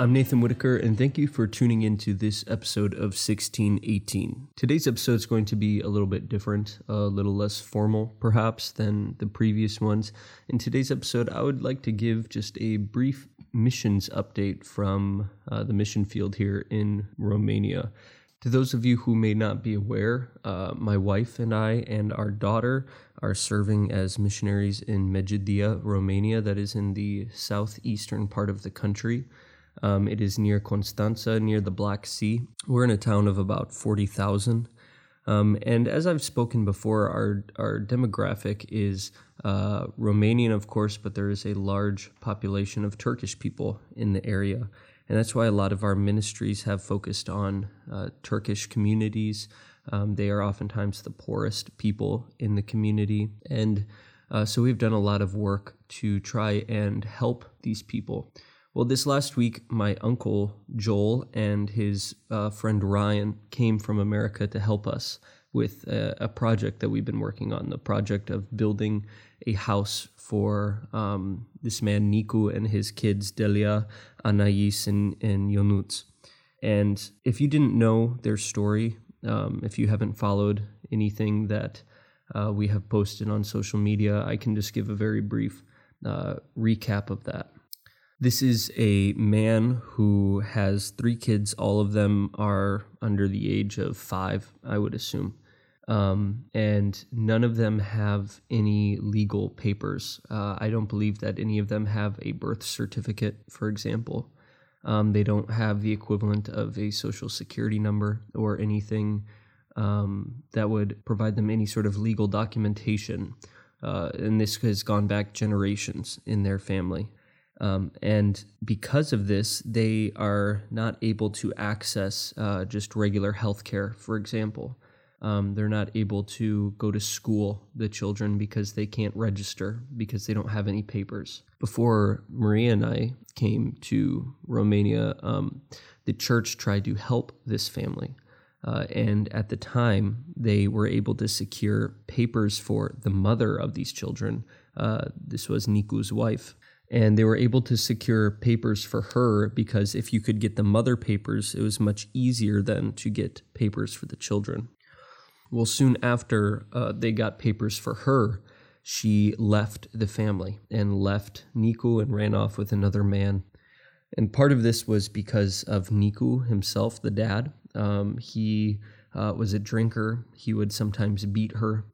I'm Nathan Whitaker, and thank you for tuning into this episode of 1618. Today's episode is going to be a little bit different, a little less formal, perhaps, than the previous ones. In today's episode, I would like to give just a brief missions update from uh, the mission field here in Romania. To those of you who may not be aware, uh, my wife and I and our daughter are serving as missionaries in Medgidia, Romania, that is in the southeastern part of the country. Um, it is near Constanza, near the Black Sea. We're in a town of about 40,000. Um, and as I've spoken before, our, our demographic is uh, Romanian, of course, but there is a large population of Turkish people in the area. And that's why a lot of our ministries have focused on uh, Turkish communities. Um, they are oftentimes the poorest people in the community. And uh, so we've done a lot of work to try and help these people. Well, this last week, my uncle Joel and his uh, friend Ryan came from America to help us with a, a, project that we've been working on the project of building a house for um, this man Niku and his kids Delia, Anais, and, and. And if you didn't know their story, um, if you haven't followed anything that uh, we have posted on social media, I can just give a very brief uh, recap of that. This is a man who has three kids. All of them are under the age of five, I would assume um, and none of them have any legal papers. Uh, I don't believe that any of them have a birth certificate, for example. Um, they don't have the equivalent of a social security number or anything um, that would provide them any sort of legal documentation. Uh, and this has gone back generations in their family. Um, and because of this, they are not able to access uh, just regular health care, for example. Um, they're not able to go to school, the children, because they can't register because they don't have any papers. Before Maria and I came to Romania, um, the church tried to help this family. Uh, and at the time, they were able to secure papers for the mother of these children. Uh, this was Niku's wife. And they were able to secure papers for her because if you could get the mother papers, it was much easier than to get papers for the children. Well, soon after uh, they got papers for her, she left the family and left Niku and ran off with another man. And part of this was because of Niku himself, the dad. Um, he uh, was a drinker. He would sometimes beat her.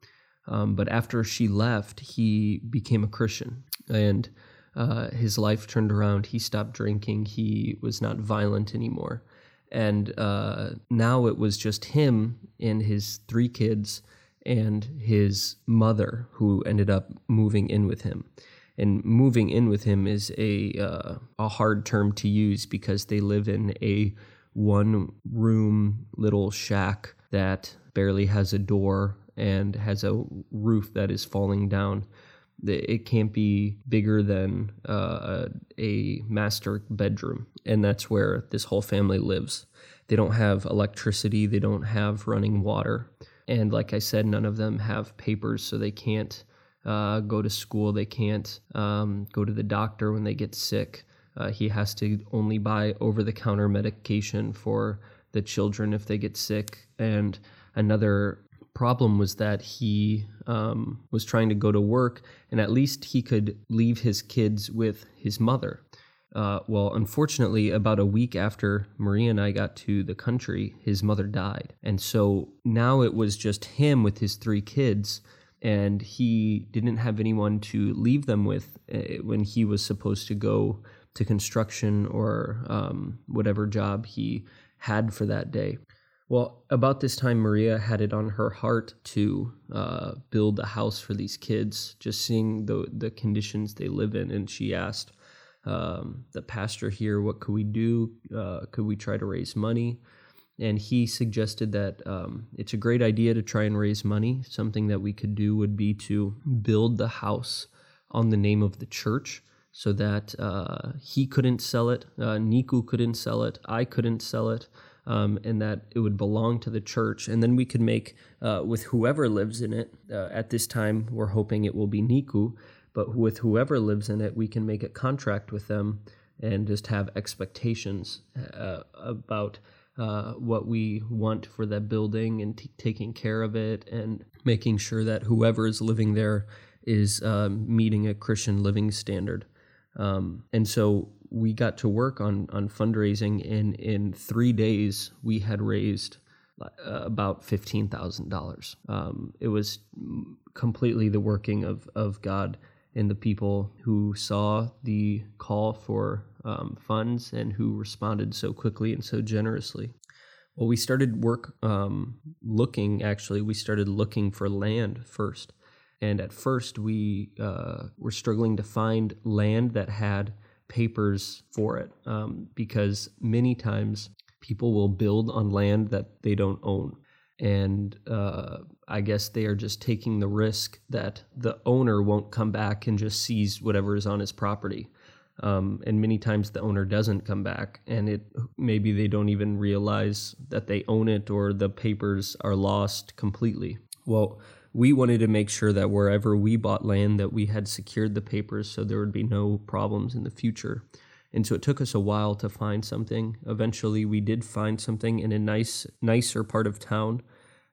Um, but after she left, he became a Christian and uh, his life turned around. He stopped drinking. He was not violent anymore and uh, now it was just him and his three kids and his mother who ended up moving in with him and moving in with him is a uh, a hard term to use because they live in a one room little shack that barely has a door and has a roof that is falling down it can't be bigger than uh, a master bedroom, and that's where this whole family lives. They don't have electricity, they don't have running water, and like I said, none of them have papers, so they can't uh, go to school, they can't um, go to the doctor when they get sick. Uh, he has to only buy over the counter medication for the children if they get sick. And another problem was that he um, was trying to go to work and at least he could leave his kids with his mother. Uh, well, unfortunately, about a week after Maria and I got to the country, his mother died. And so now it was just him with his three kids, and he didn't have anyone to leave them with uh, when he was supposed to go to construction or um, whatever job he had for that day. Well, about this time, Maria had it on her heart to uh, build a house for these kids, just seeing the, the conditions they live in. And she asked um, the pastor here, What could we do? Uh, could we try to raise money? And he suggested that um, it's a great idea to try and raise money. Something that we could do would be to build the house on the name of the church so that uh, he couldn't sell it, uh, Niku couldn't sell it, I couldn't sell it um, and that it would belong to the church. And then we could make, uh, with whoever lives in it, uh, at this time, we're hoping it will be Niku, but with whoever lives in it, we can make a contract with them and just have expectations uh, about uh, what we want for that building and t- taking care of it and making sure that whoever is living there is um, meeting a Christian living standard. Um, and so we got to work on on fundraising, and in three days we had raised uh, about fifteen thousand um, dollars. It was completely the working of of God and the people who saw the call for um, funds and who responded so quickly and so generously. Well, we started work um, looking. Actually, we started looking for land first, and at first we uh, were struggling to find land that had papers for it um, because many times people will build on land that they don't own. And uh, I guess they are just taking the risk that the owner won't come back and just seize whatever is on his property. Um, and many times the owner doesn't come back, and it maybe they don't even realize that they own it or the papers are lost completely. Well, we wanted to make sure that wherever we bought land that we had secured the papers so there would be no problems in the future. And so it took us a while to find something. Eventually, we did find something in a nice, nicer part of town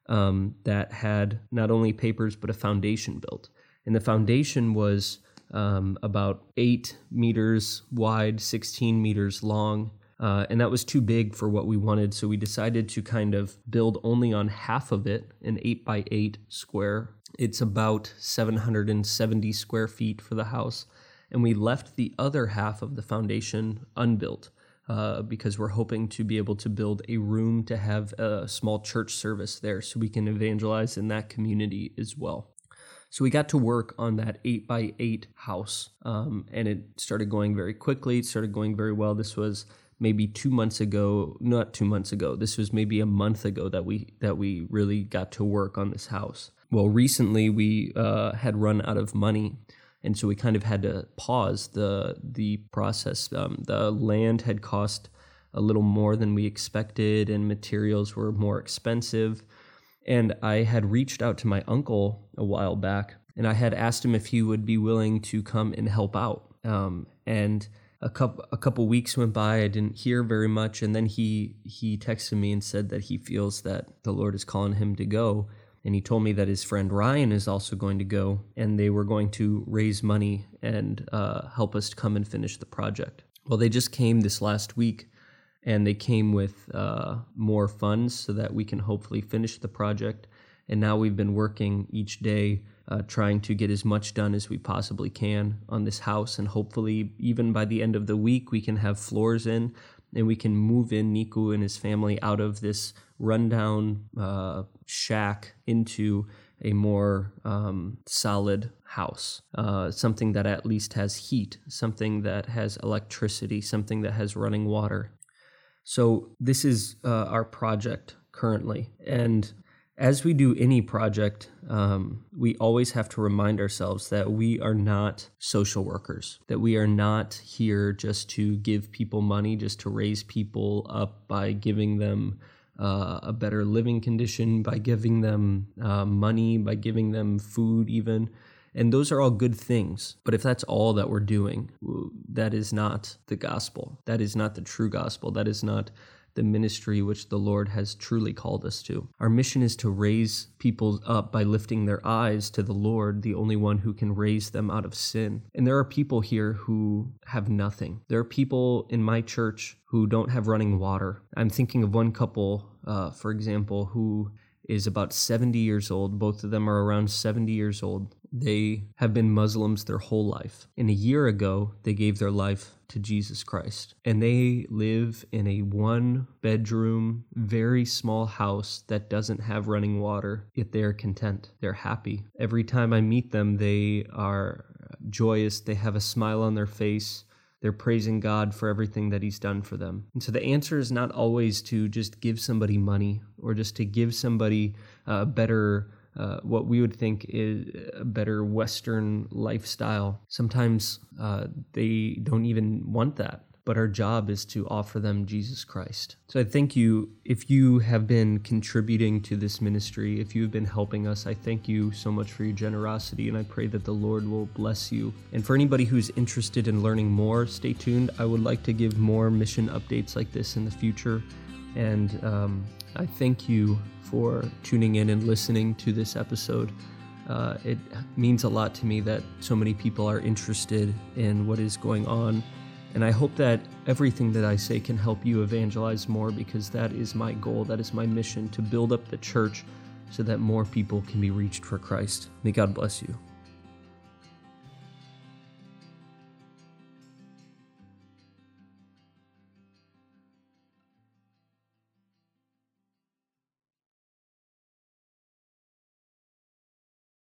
um, that had not only papers but a foundation built. And the foundation was um, about eight meters wide, 16 meters long. Uh, and that was too big for what we wanted. So we decided to kind of build only on half of it, an 8 by 8 square. It's about 770 square feet for the house. And we left the other half of the foundation unbuilt. Uh, because we're hoping to be able to build a room to have a small church service there so we can evangelize in that community as well. So we got to work on that eight by eight house, um, and it started going very quickly. It started going very well. This was maybe two months ago, not two months ago. This was maybe a month ago that we that we really got to work on this house. Well, recently we uh, had run out of money, and so we kind of had to pause the the process. Um, the land had cost a little more than we expected, and materials were more expensive. And I had reached out to my uncle a while back, and I had asked him if he would be willing to come and help out. Um, and a couple a couple weeks went by. I didn't hear very much, and then he he texted me and said that he feels that the Lord is calling him to go. And he told me that his friend Ryan is also going to go, and they were going to raise money and uh, help us come and finish the project. Well, they just came this last week, and they came with uh, more funds so that we can hopefully finish the project. And now we've been working each day uh, trying to get as much done as we possibly can on this house. And hopefully, even by the end of the week, we can have floors in and we can move in Niku and his family out of this rundown uh, shack into a more um, solid house, uh, something that at least has heat, something that has electricity, something that has running water. So, this is uh, our project currently. And as we do any project, um, we always have to remind ourselves that we are not social workers, that we are not here just to give people money, just to raise people up by giving them uh, a better living condition, by giving them uh, money, by giving them food, even. And those are all good things. But if that's all that we're doing, that is not the gospel. That is not the true gospel. That is not the ministry which the Lord has truly called us to. Our mission is to raise people up by lifting their eyes to the Lord, the only one who can raise them out of sin. And there are people here who have nothing. There are people in my church who don't have running water. I'm thinking of one couple, uh, for example, who is about 70 years old. Both of them are around 70 years old. They have been Muslims their whole life. And a year ago, they gave their life to Jesus Christ. And they live in a one bedroom, very small house that doesn't have running water, yet they are content. They're happy. Every time I meet them, they are joyous. They have a smile on their face. They're praising God for everything that He's done for them. And so the answer is not always to just give somebody money or just to give somebody a better uh, what we would think is a better Western lifestyle. Sometimes uh, they don't even want that. but our job is to offer them Jesus Christ. So I thank you if you have been contributing to this ministry, if you have been helping us. I thank you so much for your generosity, and I pray that the Lord will bless you. And for anybody who's interested in learning more, stay tuned. I would like to give more mission updates like this in the future. And um, I thank you for tuning in and listening to this episode. Uh, it means a lot to me that so many people are interested in what is going on. And I hope that everything that I say can help you evangelize more because that is my goal. That is my mission to build up the church so that more people can be reached for Christ. May God bless you.